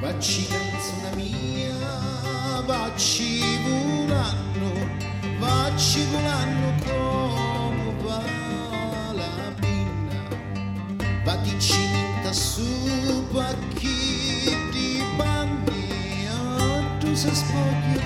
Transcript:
Vacci canzone mia, vacci volando, vacci volando come va la pinna. Vatici su pacchi di panni, tu sei spogli